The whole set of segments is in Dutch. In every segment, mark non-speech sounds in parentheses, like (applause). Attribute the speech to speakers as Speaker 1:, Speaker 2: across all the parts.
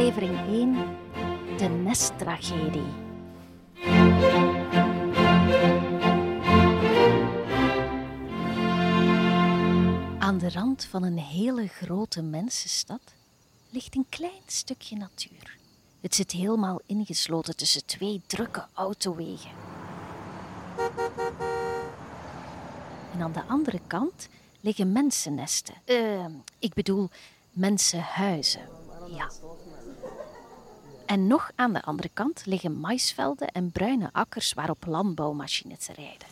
Speaker 1: aflevering 1, de nesttragedie. Aan de rand van een hele grote mensenstad ligt een klein stukje natuur. Het zit helemaal ingesloten tussen twee drukke autowegen. En aan de andere kant liggen mensennesten. Eh, ik bedoel mensenhuizen. Ja. En nog aan de andere kant liggen maisvelden en bruine akkers waarop landbouwmachines rijden.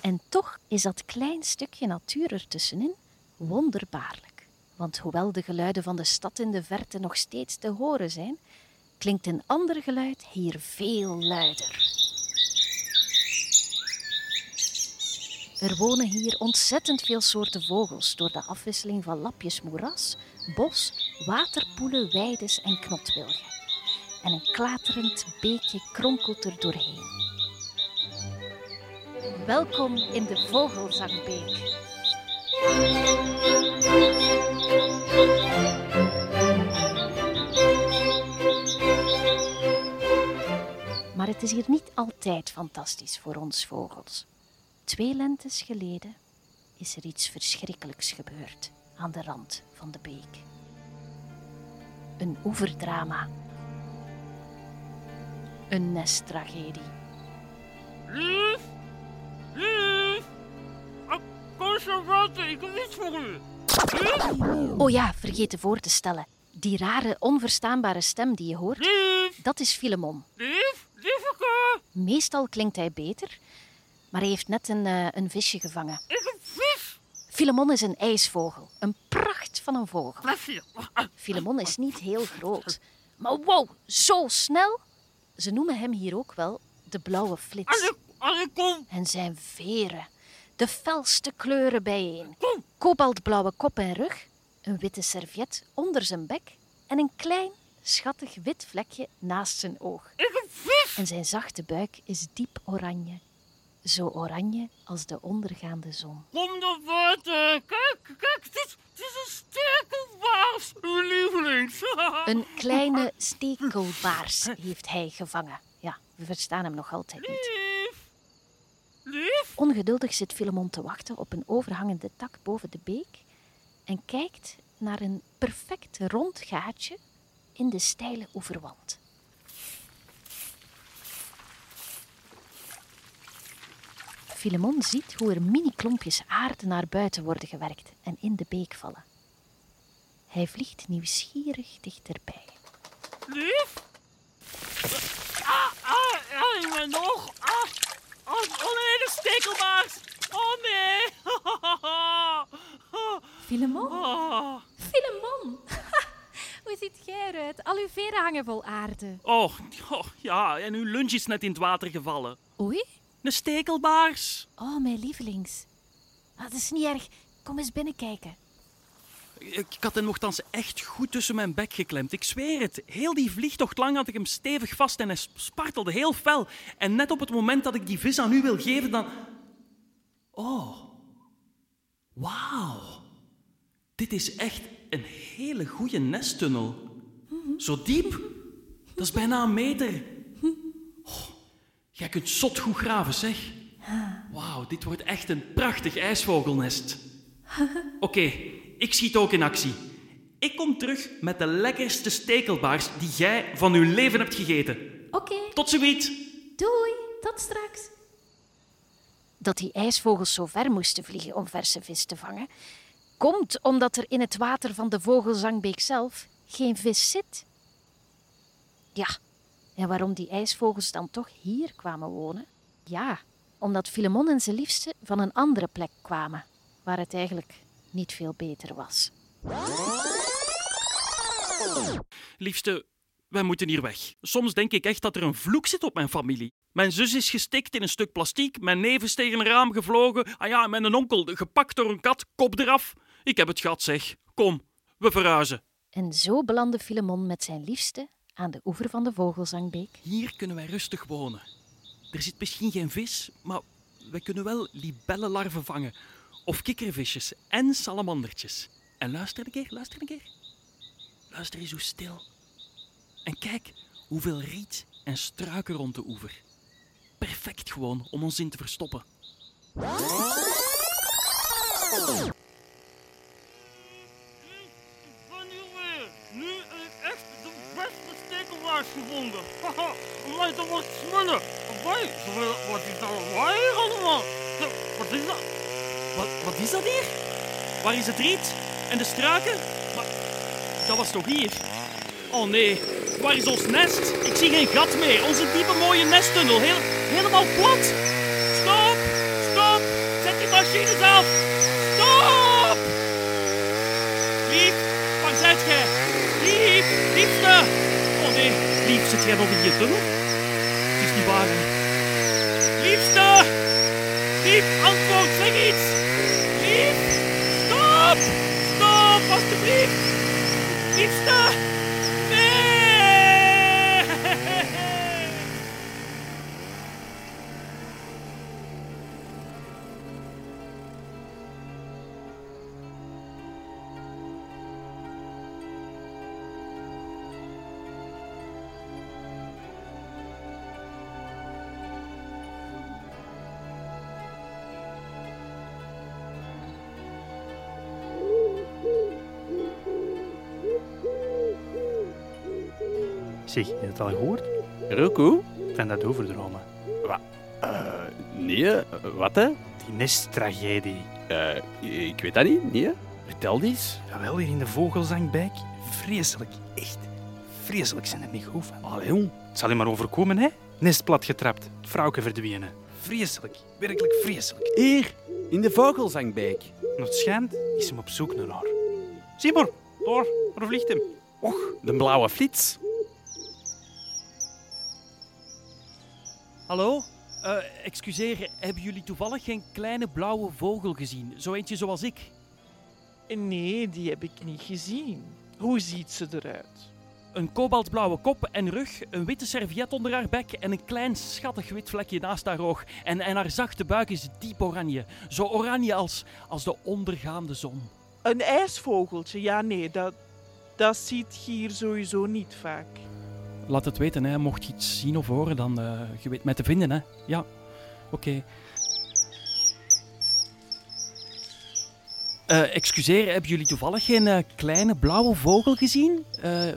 Speaker 1: En toch is dat klein stukje natuur ertussenin wonderbaarlijk. Want hoewel de geluiden van de stad in de verte nog steeds te horen zijn, klinkt een ander geluid hier veel luider. Er wonen hier ontzettend veel soorten vogels door de afwisseling van lapjes moeras, bos, waterpoelen, weides en knotwilgen. En een klaterend beekje kronkelt er doorheen. Welkom in de Vogelzangbeek. Maar het is hier niet altijd fantastisch voor ons vogels. Twee lentes geleden is er iets verschrikkelijks gebeurd aan de rand van de beek. Een oeverdrama. Een nesttragedie.
Speaker 2: Lief! Lief! Kom zo buiten, ik heb iets voor u.
Speaker 1: Oh ja, vergeten voor te stellen. Die rare, onverstaanbare stem die je hoort,
Speaker 2: Lief!
Speaker 1: dat is Filemon.
Speaker 2: Lief! Lieveke!
Speaker 1: Meestal klinkt hij beter, maar hij heeft net een, eh, een visje gevangen.
Speaker 2: Ik heb vis!
Speaker 1: Filemon is een ijsvogel, een van een vogel.
Speaker 2: Hier. Ah,
Speaker 1: Filemon is niet heel groot, maar wow, zo snel! Ze noemen hem hier ook wel de blauwe flits. En zijn veren, de felste kleuren bijeen. Kobaltblauwe kop en rug, een witte serviet onder zijn bek en een klein, schattig wit vlekje naast zijn oog. En zijn zachte buik is diep oranje. Zo oranje als de ondergaande zon.
Speaker 2: Kom naar buiten. Kijk, kijk, het is, het is een sterkelbaars. Uw lievelings. (laughs)
Speaker 1: Een kleine stekelbaars heeft hij gevangen. Ja, we verstaan hem nog altijd niet.
Speaker 2: Lief! Lief?
Speaker 1: Ongeduldig zit Filemon te wachten op een overhangende tak boven de beek en kijkt naar een perfect rond gaatje in de steile oeverwand. Filemon ziet hoe er mini-klompjes aarde naar buiten worden gewerkt en in de beek vallen. Hij vliegt nieuwsgierig dichterbij.
Speaker 2: Lief? Ah, ah, ah, ik ben nog. Ah, oh, oh nee, de stekelbaars. Oh nee. (laughs)
Speaker 3: Filemon?
Speaker 2: Ah.
Speaker 3: Filemon! (laughs) Hoe ziet jij eruit? Al uw veren hangen vol aarde.
Speaker 2: Oh, oh, ja, en uw lunch is net in het water gevallen.
Speaker 3: Oei?
Speaker 2: Een stekelbaars.
Speaker 3: Oh, mijn lievelings. Ah, dat is niet erg. Kom eens binnenkijken.
Speaker 2: Ik, ik had hem nogthans echt goed tussen mijn bek geklemd. Ik zweer het. Heel die vliegtocht lang had ik hem stevig vast en hij spartelde heel fel. En net op het moment dat ik die vis aan u wil geven, dan... Oh. Wauw. Dit is echt een hele goede nesttunnel. Zo diep. Dat is bijna een meter. Jij kunt zot goed graven, zeg. Wauw, dit wordt echt een prachtig ijsvogelnest. (laughs) Oké, ik schiet ook in actie. Ik kom terug met de lekkerste stekelbaars die jij van uw leven hebt gegeten.
Speaker 3: Oké,
Speaker 2: Tot ziens.
Speaker 3: doei. Tot straks.
Speaker 1: dat die ijsvogels zo ver moesten vliegen om verse vis te vangen, komt omdat er in het water van de Vogelzangbeek zelf geen vis zit. Ja, en waarom die ijsvogels dan toch hier kwamen wonen? Ja, omdat Filemon en zijn liefste van een andere plek kwamen, waar het eigenlijk niet veel beter was.
Speaker 2: Liefste, wij moeten hier weg. Soms denk ik echt dat er een vloek zit op mijn familie. Mijn zus is gestikt in een stuk plastiek, mijn neef is tegen een raam gevlogen. Ah ja, mijn onkel gepakt door een kat, kop eraf. Ik heb het gehad, zeg. Kom, we verhuizen.
Speaker 1: En zo belandde Filemon met zijn liefste aan de oever van de Vogelzangbeek.
Speaker 2: Hier kunnen wij rustig wonen. Er zit misschien geen vis, maar wij kunnen wel libellenlarven vangen. Of kikkervisjes en salamandertjes. En luister een keer, luister een keer. luister eens hoe stil. En kijk hoeveel riet en struiken rond de oever. Perfect gewoon om ons in te verstoppen.
Speaker 4: Ik ben hier weer. Nu heb ik echt de beste stekelaars gevonden. Haha, om mij te wat is allemaal? Wat is dat?
Speaker 2: Wat, is dat hier? Waar is het riet? En de struiken? Dat was toch hier? Oh nee, waar is ons nest? Ik zie geen gat meer. Onze diepe mooie nesttunnel. Heel, helemaal plat. Stop! Stop! Zet die machines af! Stop! Lief, waar zijt gij? Lief, liefste! Oh nee, lief, zit jij nog in je tunnel? Het is niet waar. hè? Liefste! Lief, antwoord, zeg iets! Lief, stop! Stop,
Speaker 5: Zeg, je het al gehoord?
Speaker 6: Roku?
Speaker 5: Van dat overdromen.
Speaker 6: Eh, nee, eh, wat hè?
Speaker 5: Die nesttragedie.
Speaker 6: Eh, ik weet dat niet, nee. Vertel eens.
Speaker 5: Jawel, hier in de vogelzangbijk. Vreselijk. Echt vreselijk zijn er niet goed van.
Speaker 6: Allee, jong.
Speaker 5: Het zal je maar overkomen, hè? Nest plat getrapt. Het vrouwke verdwenen. Vreselijk. Werkelijk vreselijk.
Speaker 6: Hier, in de vogelzangbeek.
Speaker 5: En het schijnt is hem op zoek naar haar. Zie maar, daar. Waar vliegt hem?
Speaker 6: Och, de blauwe flits.
Speaker 2: Hallo? Eh, excuseer, hebben jullie toevallig geen kleine blauwe vogel gezien? Zo eentje zoals ik?
Speaker 7: Nee, die heb ik niet gezien. Hoe ziet ze eruit?
Speaker 2: Een kobaltblauwe kop en rug, een witte serviet onder haar bek en een klein schattig wit vlekje naast haar oog. En, en haar zachte buik is diep oranje. Zo oranje als, als de ondergaande zon.
Speaker 7: Een ijsvogeltje? Ja, nee, dat, dat ziet je hier sowieso niet vaak.
Speaker 2: Laat het weten, hè. mocht je iets zien of horen, dan eh, je weet mij te vinden. Hè. Ja, oké. Eh, excuseer, hebben jullie toevallig geen eh, kleine blauwe vogel gezien?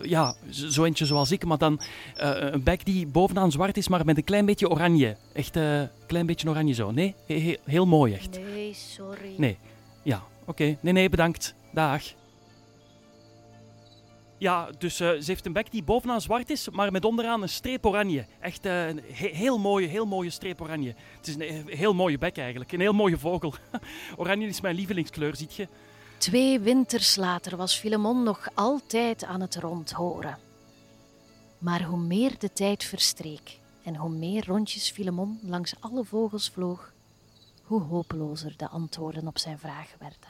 Speaker 2: Ja, zo eentje zoals ik, maar dan een bek die bovenaan zwart is, maar met een klein beetje oranje. Echt een klein beetje oranje zo. Nee, He- he- heel mooi echt.
Speaker 1: Nee, sorry.
Speaker 2: Nee. Ja, oké. Nee, nee, bedankt. Dag. Ja, dus eh, ze heeft een bek die bovenaan zwart is, maar met onderaan een streep oranje. Echt eh, een he- heel mooie, heel mooie streep oranje. Het is een he- heel mooie bek eigenlijk. Een heel mooie vogel. (laughs) oranje is mijn lievelingskleur, ziet je?
Speaker 1: Twee winters later was Filemon nog altijd aan het rondhoren. Maar hoe meer de tijd verstreek en hoe meer rondjes Filemon langs alle vogels vloog, hoe hopelozer de antwoorden op zijn vragen werden.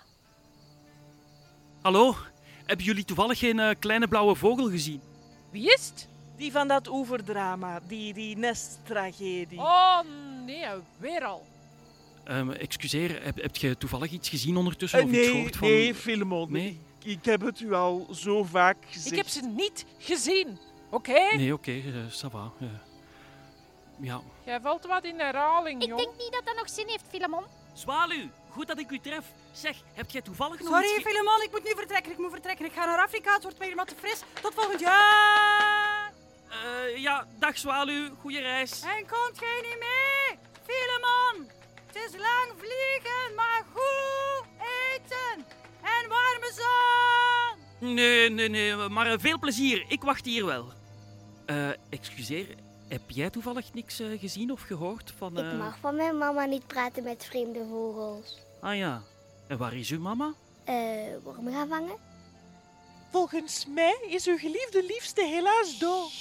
Speaker 2: Hallo? Hebben jullie toevallig geen eh, kleine blauwe vogel gezien?
Speaker 7: Wie is het? Die van dat oeverdrama, die, die nesttragedie.
Speaker 3: Oh nee, weer al.
Speaker 2: Ehm, excuseer, heb, heb je toevallig iets gezien ondertussen?
Speaker 7: Eh,
Speaker 2: of iets
Speaker 7: nee,
Speaker 2: gehoord van...
Speaker 7: nee, Filemon.
Speaker 2: Nee?
Speaker 7: Ik, ik heb het u al zo vaak gezegd.
Speaker 3: Ik heb ze niet gezien. Oké?
Speaker 2: Nee, oké, eh, ça va. ja.
Speaker 3: Jij valt wat in herhaling,
Speaker 8: Ik
Speaker 3: jong.
Speaker 8: denk niet dat dat nog zin heeft, Filemon.
Speaker 2: Zwaluw, goed dat ik u tref. Zeg, heb jij toevallig nog
Speaker 9: Sorry,
Speaker 2: iets...
Speaker 9: Filemon, ik moet nu vertrekken. Ik moet vertrekken. Ik ga naar Afrika. Het wordt weer helemaal te fris. Tot volgend jaar.
Speaker 2: Eh, ja, dag Zwaluw, goede reis.
Speaker 9: En komt jij niet mee? Filemon, het is lang vliegen, maar goed eten. En warme zon.
Speaker 2: Nee, nee, nee, maar eh, veel plezier. Ik wacht hier wel. Eh, excuseer, heb jij toevallig niks gezien of gehoord van... eh,
Speaker 8: Ik mag van mijn mama niet praten met vreemde vogels.
Speaker 2: Ah ja. En waar is uw mama?
Speaker 8: Eh, wormen gaan vangen?
Speaker 7: Volgens mij is uw geliefde liefste helaas dood.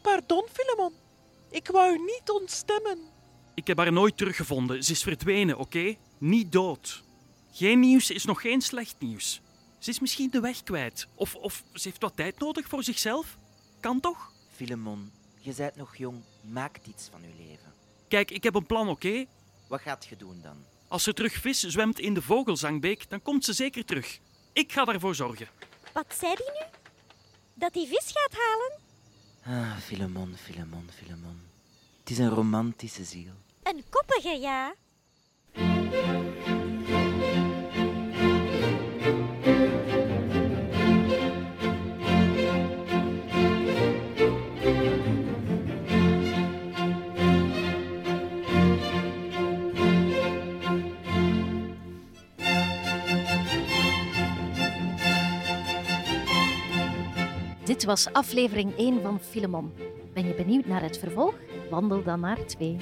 Speaker 7: Pardon, Filemon. Ik wou u niet ontstemmen.
Speaker 2: Ik heb haar nooit teruggevonden. Ze is verdwenen, oké? Niet dood. Geen nieuws is nog geen slecht nieuws. Ze is misschien de weg kwijt. Of, of ze heeft wat tijd nodig voor zichzelf. Kan toch?
Speaker 10: Filemon, je bent nog jong. Maak iets van je leven.
Speaker 2: Kijk, ik heb een plan, oké?
Speaker 10: Wat gaat je doen dan?
Speaker 2: Als ze terug vis zwemt in de vogelzangbeek, dan komt ze zeker terug. Ik ga daarvoor zorgen.
Speaker 11: Wat zei die nu? Dat hij vis gaat halen?
Speaker 10: Ah, Filemon, Filemon, Filemon. Het is een romantische ziel.
Speaker 11: Een koppige, ja.
Speaker 1: Dit was aflevering 1 van Filemon. Ben je benieuwd naar het vervolg? Wandel dan naar 2.